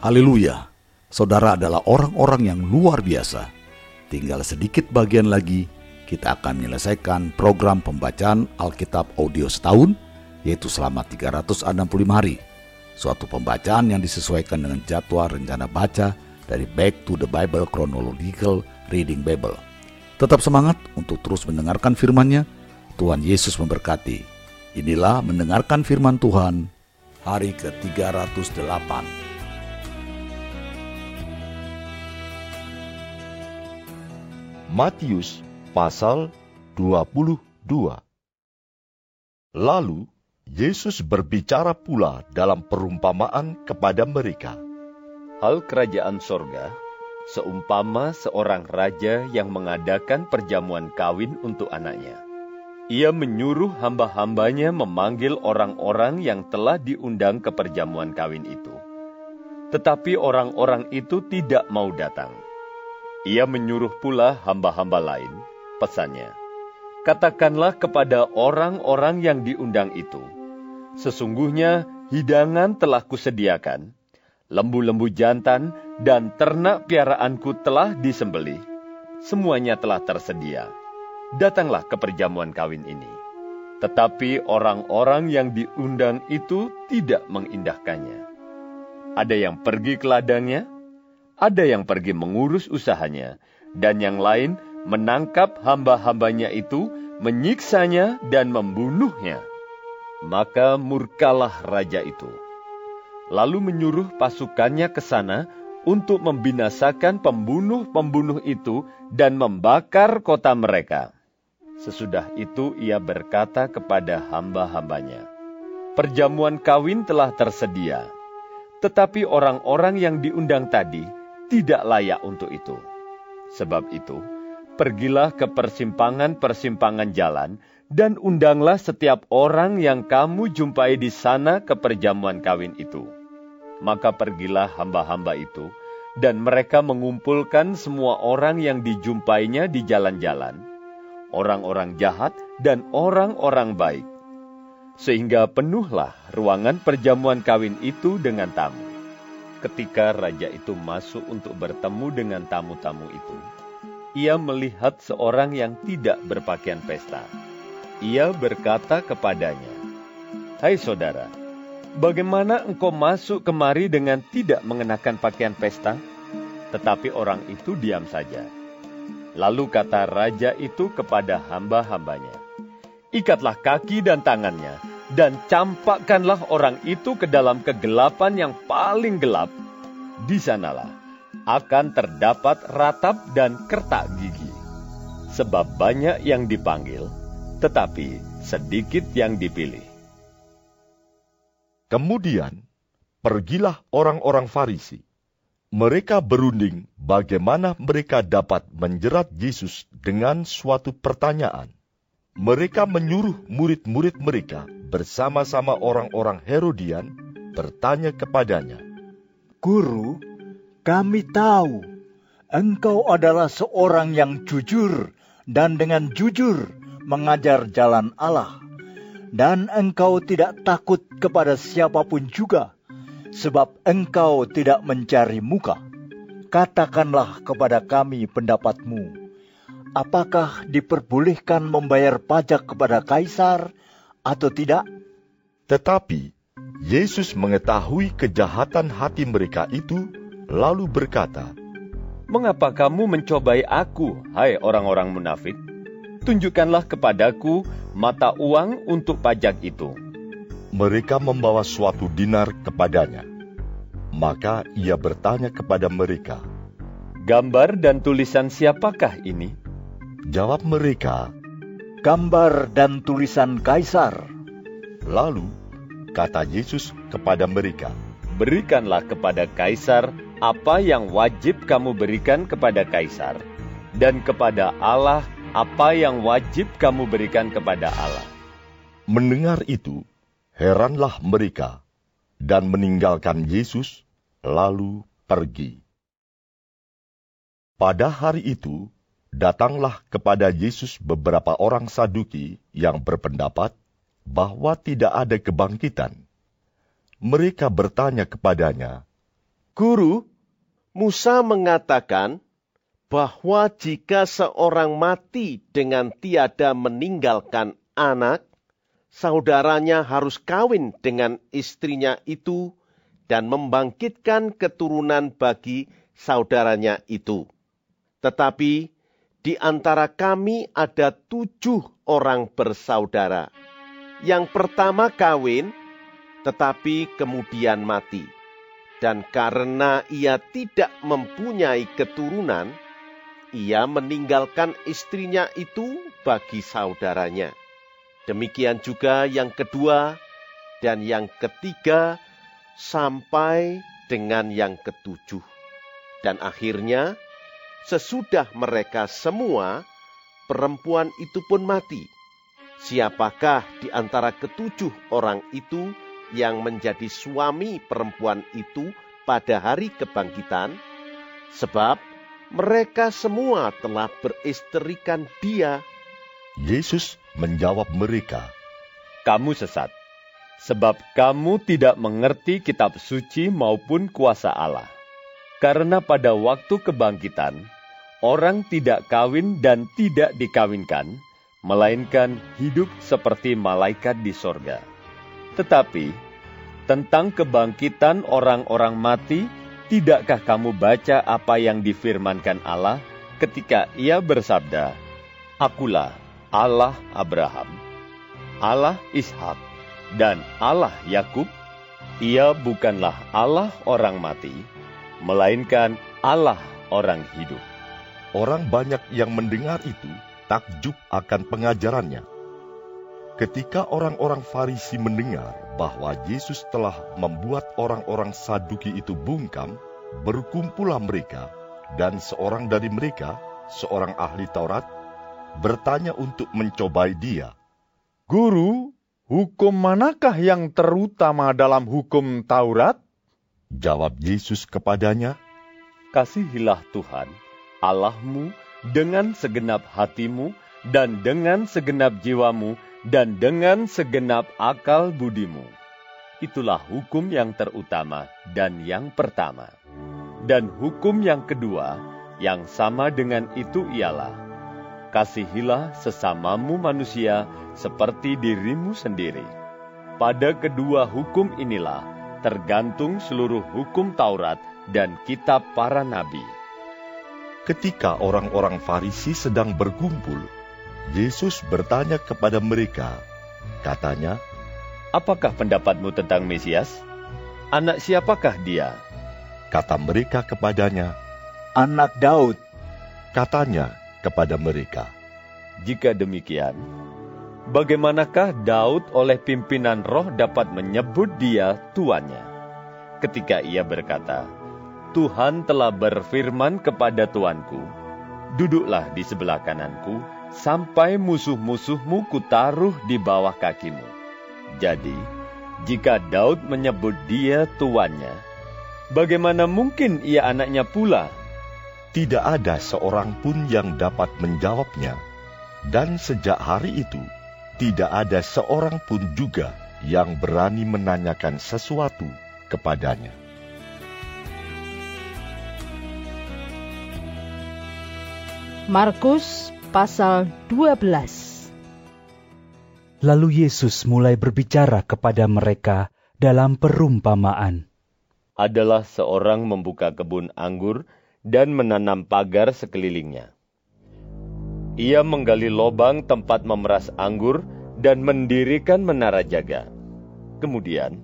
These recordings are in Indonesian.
Haleluya, saudara adalah orang-orang yang luar biasa. Tinggal sedikit bagian lagi, kita akan menyelesaikan program pembacaan Alkitab audio setahun, yaitu selama 365 hari. Suatu pembacaan yang disesuaikan dengan jadwal rencana baca dari Back to the Bible Chronological Reading Bible. Tetap semangat untuk terus mendengarkan firman-Nya. Tuhan Yesus memberkati. Inilah mendengarkan firman Tuhan hari ke-308. Matius pasal 22 Lalu Yesus berbicara pula dalam perumpamaan kepada mereka. Hal kerajaan sorga seumpama seorang raja yang mengadakan perjamuan kawin untuk anaknya. Ia menyuruh hamba-hambanya memanggil orang-orang yang telah diundang ke perjamuan kawin itu. Tetapi orang-orang itu tidak mau datang. Ia menyuruh pula hamba-hamba lain, pesannya, Katakanlah kepada orang-orang yang diundang itu, Sesungguhnya hidangan telah kusediakan, lembu-lembu jantan dan ternak piaraanku telah disembelih. Semuanya telah tersedia. Datanglah ke perjamuan kawin ini. Tetapi orang-orang yang diundang itu tidak mengindahkannya. Ada yang pergi ke ladangnya, ada yang pergi mengurus usahanya, dan yang lain menangkap hamba-hambanya itu, menyiksanya dan membunuhnya. Maka murkalah raja itu lalu menyuruh pasukannya ke sana untuk membinasakan pembunuh-pembunuh itu dan membakar kota mereka. Sesudah itu ia berkata kepada hamba-hambanya, Perjamuan kawin telah tersedia, tetapi orang-orang yang diundang tadi tidak layak untuk itu. Sebab itu, pergilah ke persimpangan-persimpangan jalan dan undanglah setiap orang yang kamu jumpai di sana ke perjamuan kawin itu maka pergilah hamba-hamba itu, dan mereka mengumpulkan semua orang yang dijumpainya di jalan-jalan, orang-orang jahat dan orang-orang baik, sehingga penuhlah ruangan perjamuan kawin itu dengan tamu. Ketika raja itu masuk untuk bertemu dengan tamu-tamu itu, ia melihat seorang yang tidak berpakaian pesta. Ia berkata kepadanya, "Hai saudara, Bagaimana engkau masuk kemari dengan tidak mengenakan pakaian pesta? Tetapi orang itu diam saja. Lalu kata raja itu kepada hamba-hambanya, Ikatlah kaki dan tangannya, dan campakkanlah orang itu ke dalam kegelapan yang paling gelap. Di sanalah akan terdapat ratap dan kertak gigi. Sebab banyak yang dipanggil, tetapi sedikit yang dipilih. Kemudian, pergilah orang-orang Farisi. Mereka berunding bagaimana mereka dapat menjerat Yesus dengan suatu pertanyaan. Mereka menyuruh murid-murid mereka bersama-sama orang-orang Herodian bertanya kepadanya, Guru, kami tahu engkau adalah seorang yang jujur dan dengan jujur mengajar jalan Allah dan engkau tidak takut kepada siapa pun juga, sebab engkau tidak mencari muka. Katakanlah kepada kami pendapatmu, apakah diperbolehkan membayar pajak kepada kaisar atau tidak? Tetapi Yesus mengetahui kejahatan hati mereka itu, lalu berkata, Mengapa kamu mencobai aku, hai orang-orang munafik? Tunjukkanlah kepadaku mata uang untuk pajak itu. Mereka membawa suatu dinar kepadanya. Maka ia bertanya kepada mereka, Gambar dan tulisan siapakah ini? Jawab mereka, Gambar dan tulisan Kaisar. Lalu kata Yesus kepada mereka, Berikanlah kepada Kaisar apa yang wajib kamu berikan kepada Kaisar, dan kepada Allah apa yang wajib kamu berikan kepada Allah. Mendengar itu, heranlah mereka dan meninggalkan Yesus, lalu pergi. Pada hari itu, datanglah kepada Yesus beberapa orang Saduki yang berpendapat bahwa tidak ada kebangkitan. Mereka bertanya kepadanya, Guru, Musa mengatakan bahwa jika seorang mati dengan tiada meninggalkan anak, saudaranya harus kawin dengan istrinya itu dan membangkitkan keturunan bagi saudaranya itu. Tetapi di antara kami ada tujuh orang bersaudara. Yang pertama kawin, tetapi kemudian mati. Dan karena ia tidak mempunyai keturunan, ia meninggalkan istrinya itu bagi saudaranya. Demikian juga yang kedua dan yang ketiga sampai dengan yang ketujuh. Dan akhirnya, sesudah mereka semua, perempuan itu pun mati. Siapakah di antara ketujuh orang itu yang menjadi suami perempuan itu pada hari kebangkitan, sebab mereka semua telah beristrikan dia. Yesus menjawab mereka, Kamu sesat, sebab kamu tidak mengerti kitab suci maupun kuasa Allah. Karena pada waktu kebangkitan, orang tidak kawin dan tidak dikawinkan, melainkan hidup seperti malaikat di sorga. Tetapi, tentang kebangkitan orang-orang mati, tidakkah kamu baca apa yang difirmankan Allah ketika ia bersabda, Akulah Allah Abraham, Allah Ishak, dan Allah Yakub? Ia bukanlah Allah orang mati, melainkan Allah orang hidup. Orang banyak yang mendengar itu takjub akan pengajarannya. Ketika orang-orang Farisi mendengar bahwa Yesus telah membuat orang-orang Saduki itu bungkam, berkumpullah mereka, dan seorang dari mereka, seorang ahli Taurat, bertanya untuk mencobai dia. Guru, hukum manakah yang terutama dalam hukum Taurat? Jawab Yesus kepadanya, Kasihilah Tuhan, Allahmu, dengan segenap hatimu, dan dengan segenap jiwamu, dan dengan segenap akal budimu. Itulah hukum yang terutama dan yang pertama. Dan hukum yang kedua, yang sama dengan itu ialah, kasihilah sesamamu manusia seperti dirimu sendiri. Pada kedua hukum inilah tergantung seluruh hukum Taurat dan kitab para nabi. Ketika orang-orang Farisi sedang berkumpul, Yesus bertanya kepada mereka. Katanya, Apakah pendapatmu tentang Mesias? Anak siapakah dia? kata mereka kepadanya, Anak Daud, katanya kepada mereka. Jika demikian, bagaimanakah Daud oleh pimpinan roh dapat menyebut dia tuannya? Ketika ia berkata, Tuhan telah berfirman kepada tuanku, duduklah di sebelah kananku, sampai musuh-musuhmu kutaruh di bawah kakimu. Jadi, jika Daud menyebut dia tuannya, bagaimana mungkin ia anaknya pula? Tidak ada seorang pun yang dapat menjawabnya. Dan sejak hari itu, tidak ada seorang pun juga yang berani menanyakan sesuatu kepadanya. Markus pasal 12 Lalu Yesus mulai berbicara kepada mereka dalam perumpamaan. Adalah seorang membuka kebun anggur dan menanam pagar sekelilingnya. Ia menggali lobang tempat memeras anggur dan mendirikan menara jaga. Kemudian,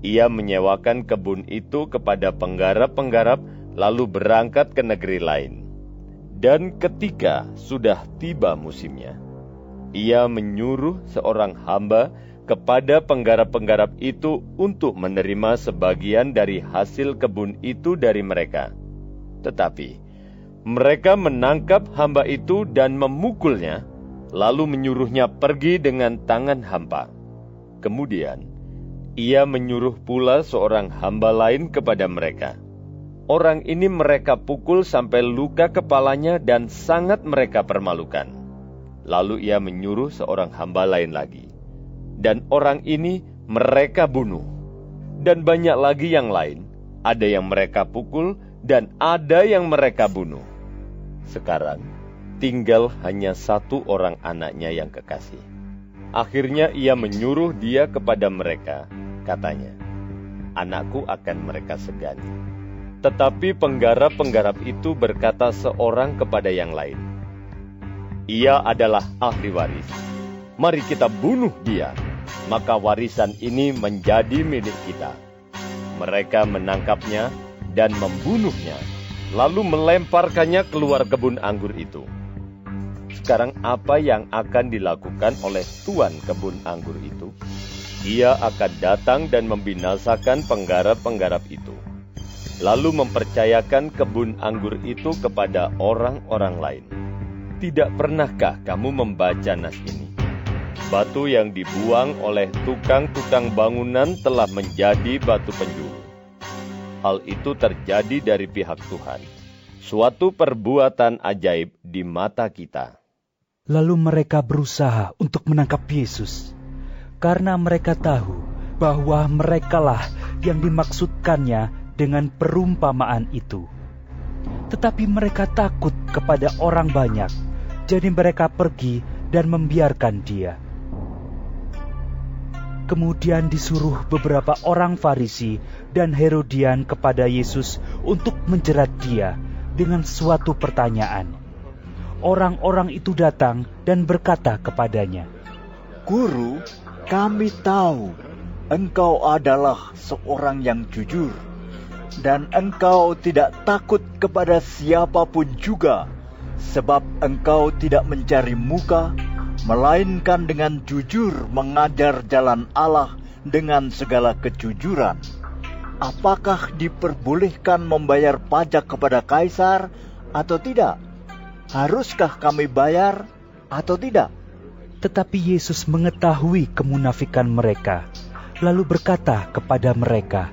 ia menyewakan kebun itu kepada penggarap-penggarap lalu berangkat ke negeri lain. Dan ketika sudah tiba musimnya, ia menyuruh seorang hamba kepada penggarap-penggarap itu untuk menerima sebagian dari hasil kebun itu dari mereka. Tetapi mereka menangkap hamba itu dan memukulnya, lalu menyuruhnya pergi dengan tangan hampa. Kemudian ia menyuruh pula seorang hamba lain kepada mereka. Orang ini mereka pukul sampai luka kepalanya dan sangat mereka permalukan. Lalu ia menyuruh seorang hamba lain lagi. Dan orang ini mereka bunuh. Dan banyak lagi yang lain ada yang mereka pukul, dan ada yang mereka bunuh. Sekarang, tinggal hanya satu orang anaknya yang kekasih. Akhirnya ia menyuruh dia kepada mereka, katanya, Anakku akan mereka segani. Tetapi penggarap-penggarap itu berkata seorang kepada yang lain, Ia adalah ahli waris. Mari kita bunuh dia, maka warisan ini menjadi milik kita. Mereka menangkapnya dan membunuhnya, lalu melemparkannya keluar kebun anggur itu. Sekarang apa yang akan dilakukan oleh tuan kebun anggur itu? Ia akan datang dan membinasakan penggarap-penggarap itu, lalu mempercayakan kebun anggur itu kepada orang-orang lain. Tidak pernahkah kamu membaca nas ini? Batu yang dibuang oleh tukang-tukang bangunan telah menjadi batu penjuru. Hal itu terjadi dari pihak Tuhan, suatu perbuatan ajaib di mata kita. Lalu mereka berusaha untuk menangkap Yesus, karena mereka tahu bahwa merekalah yang dimaksudkannya dengan perumpamaan itu. Tetapi mereka takut kepada orang banyak, jadi mereka pergi dan membiarkan dia. Kemudian disuruh beberapa orang Farisi dan Herodian kepada Yesus untuk menjerat dia dengan suatu pertanyaan. Orang-orang itu datang dan berkata kepadanya, Guru, kami tahu engkau adalah seorang yang jujur, dan engkau tidak takut kepada siapa pun juga, sebab engkau tidak mencari muka, melainkan dengan jujur mengajar jalan Allah dengan segala kejujuran. Apakah diperbolehkan membayar pajak kepada kaisar atau tidak? Haruskah kami bayar atau tidak? Tetapi Yesus mengetahui kemunafikan mereka, lalu berkata kepada mereka,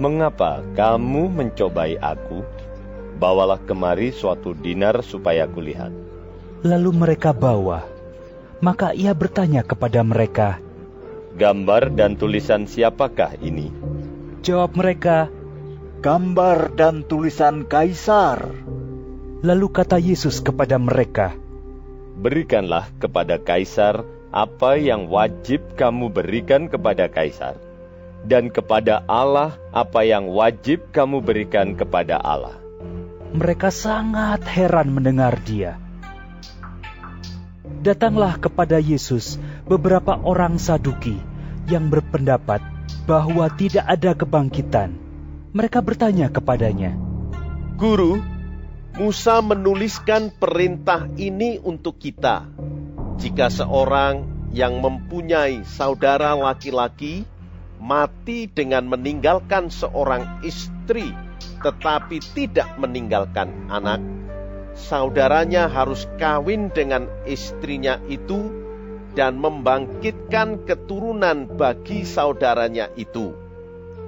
Mengapa kamu mencobai aku? Bawalah kemari suatu dinar supaya kulihat. Lalu mereka bawa. Maka ia bertanya kepada mereka, Gambar dan tulisan siapakah ini? Jawab mereka, Gambar dan tulisan kaisar. Lalu kata Yesus kepada mereka, Berikanlah kepada kaisar apa yang wajib kamu berikan kepada kaisar, dan kepada Allah apa yang wajib kamu berikan kepada Allah. Mereka sangat heran mendengar dia. Datanglah kepada Yesus beberapa orang Saduki yang berpendapat bahwa tidak ada kebangkitan. Mereka bertanya kepadanya, Guru, Musa menuliskan perintah ini untuk kita. Jika seorang yang mempunyai saudara laki-laki mati dengan meninggalkan seorang istri tetapi tidak meninggalkan anak, saudaranya harus kawin dengan istrinya itu dan membangkitkan keturunan bagi saudaranya itu.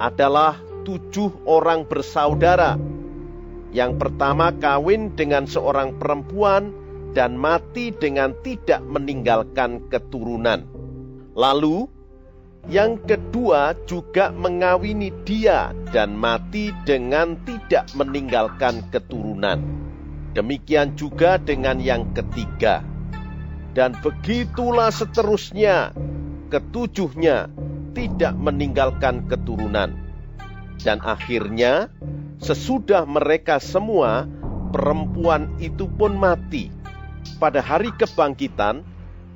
Adalah tujuh orang bersaudara. Yang pertama kawin dengan seorang perempuan dan mati dengan tidak meninggalkan keturunan. Lalu yang kedua juga mengawini dia dan mati dengan tidak meninggalkan keturunan. Demikian juga dengan yang ketiga. Dan begitulah seterusnya, ketujuhnya tidak meninggalkan keturunan. Dan akhirnya, sesudah mereka semua, perempuan itu pun mati. Pada hari kebangkitan,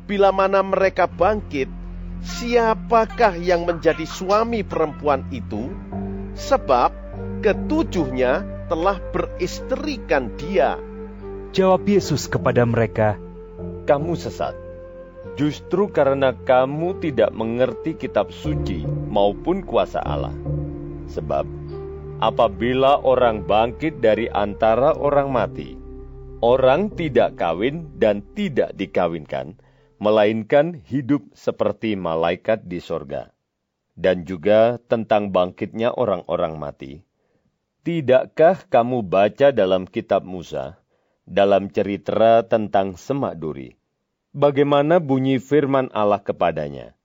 bila mana mereka bangkit, siapakah yang menjadi suami perempuan itu? Sebab ketujuhnya telah beristrikan dia. Jawab Yesus kepada mereka, Kamu sesat. Justru karena kamu tidak mengerti kitab suci maupun kuasa Allah. Sebab apabila orang bangkit dari antara orang mati, orang tidak kawin dan tidak dikawinkan, melainkan hidup seperti malaikat di sorga. Dan juga tentang bangkitnya orang-orang mati. Tidakkah kamu baca dalam kitab Musa, dalam cerita tentang semak duri, bagaimana bunyi firman Allah kepadanya?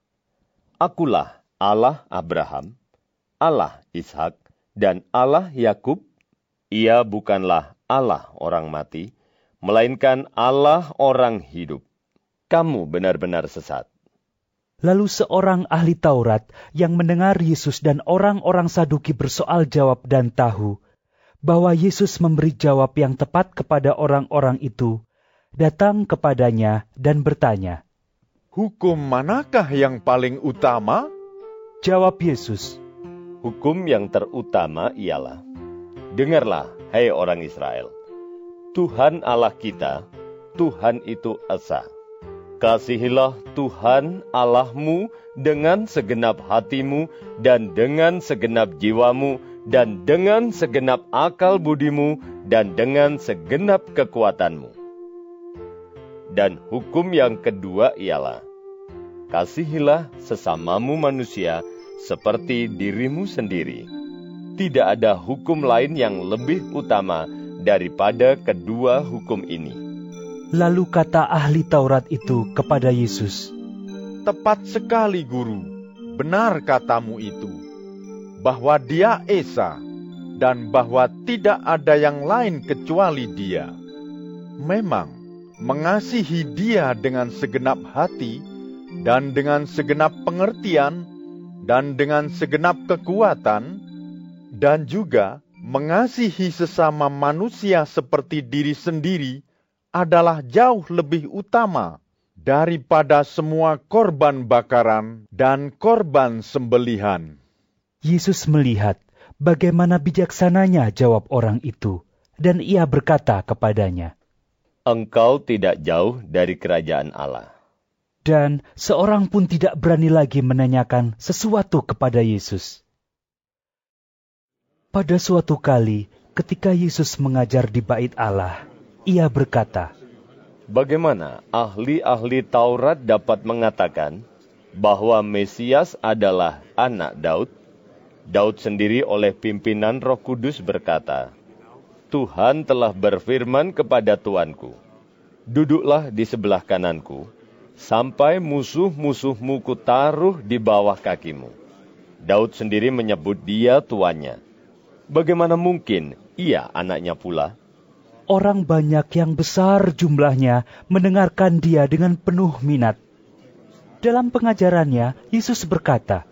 Akulah Allah Abraham, Allah Ishak, dan Allah Yakub, ia bukanlah Allah orang mati, melainkan Allah orang hidup. Kamu benar-benar sesat. Lalu seorang ahli Taurat yang mendengar Yesus dan orang-orang Saduki bersoal jawab dan tahu bahwa Yesus memberi jawab yang tepat kepada orang-orang itu, datang kepadanya dan bertanya, Hukum manakah yang paling utama? Jawab Yesus, Hukum yang terutama ialah, Dengarlah, hai orang Israel, Tuhan Allah kita, Tuhan itu Esa Kasihilah Tuhan Allahmu dengan segenap hatimu dan dengan segenap jiwamu dan dengan segenap akal budimu dan dengan segenap kekuatanmu. Dan hukum yang kedua ialah, kasihilah sesamamu manusia seperti dirimu sendiri. Tidak ada hukum lain yang lebih utama daripada kedua hukum ini. Lalu kata ahli Taurat itu kepada Yesus, Tepat sekali guru, benar katamu itu, bahwa dia Esa, dan bahwa tidak ada yang lain kecuali dia. Memang, mengasihi dia dengan segenap hati, dan dengan segenap pengertian, dan dengan segenap kekuatan, dan juga mengasihi sesama manusia seperti diri sendiri, adalah jauh lebih utama daripada semua korban bakaran dan korban sembelihan. Yesus melihat bagaimana bijaksananya jawab orang itu, dan ia berkata kepadanya, Engkau tidak jauh dari kerajaan Allah. Dan seorang pun tidak berani lagi menanyakan sesuatu kepada Yesus. Pada suatu kali, ketika Yesus mengajar di bait Allah, ia berkata, Bagaimana ahli-ahli Taurat dapat mengatakan bahwa Mesias adalah anak Daud? Daud sendiri oleh pimpinan Roh Kudus berkata, Tuhan telah berfirman kepada Tuanku, Duduklah di sebelah kananku, sampai musuh-musuhmu kutaruh di bawah kakimu. Daud sendiri menyebut dia tuannya. Bagaimana mungkin ia anaknya pula? orang banyak yang besar jumlahnya mendengarkan dia dengan penuh minat. Dalam pengajarannya, Yesus berkata,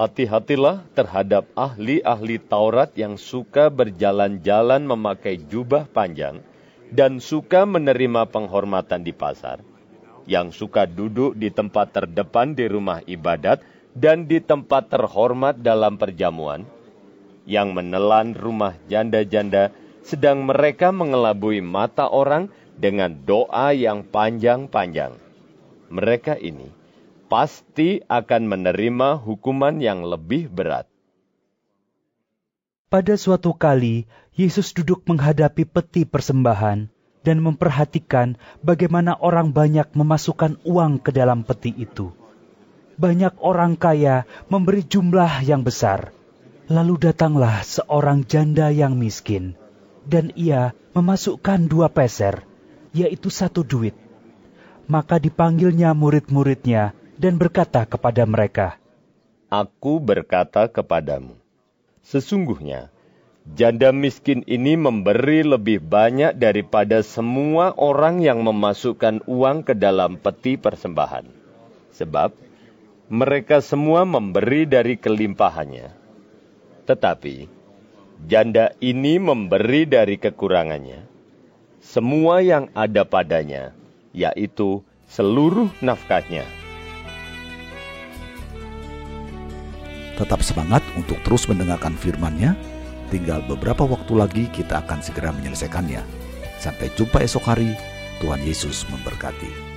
Hati-hatilah terhadap ahli-ahli Taurat yang suka berjalan-jalan memakai jubah panjang dan suka menerima penghormatan di pasar, yang suka duduk di tempat terdepan di rumah ibadat dan di tempat terhormat dalam perjamuan, yang menelan rumah janda-janda sedang mereka mengelabui mata orang dengan doa yang panjang-panjang. Mereka ini pasti akan menerima hukuman yang lebih berat. Pada suatu kali, Yesus duduk menghadapi peti persembahan dan memperhatikan bagaimana orang banyak memasukkan uang ke dalam peti itu. Banyak orang kaya memberi jumlah yang besar. Lalu datanglah seorang janda yang miskin dan ia memasukkan dua peser, yaitu satu duit. Maka dipanggilnya murid-muridnya dan berkata kepada mereka, Aku berkata kepadamu, sesungguhnya janda miskin ini memberi lebih banyak daripada semua orang yang memasukkan uang ke dalam peti persembahan. Sebab mereka semua memberi dari kelimpahannya. Tetapi Janda ini memberi dari kekurangannya semua yang ada padanya, yaitu seluruh nafkahnya. Tetap semangat untuk terus mendengarkan firman-Nya. Tinggal beberapa waktu lagi kita akan segera menyelesaikannya. Sampai jumpa esok hari. Tuhan Yesus memberkati.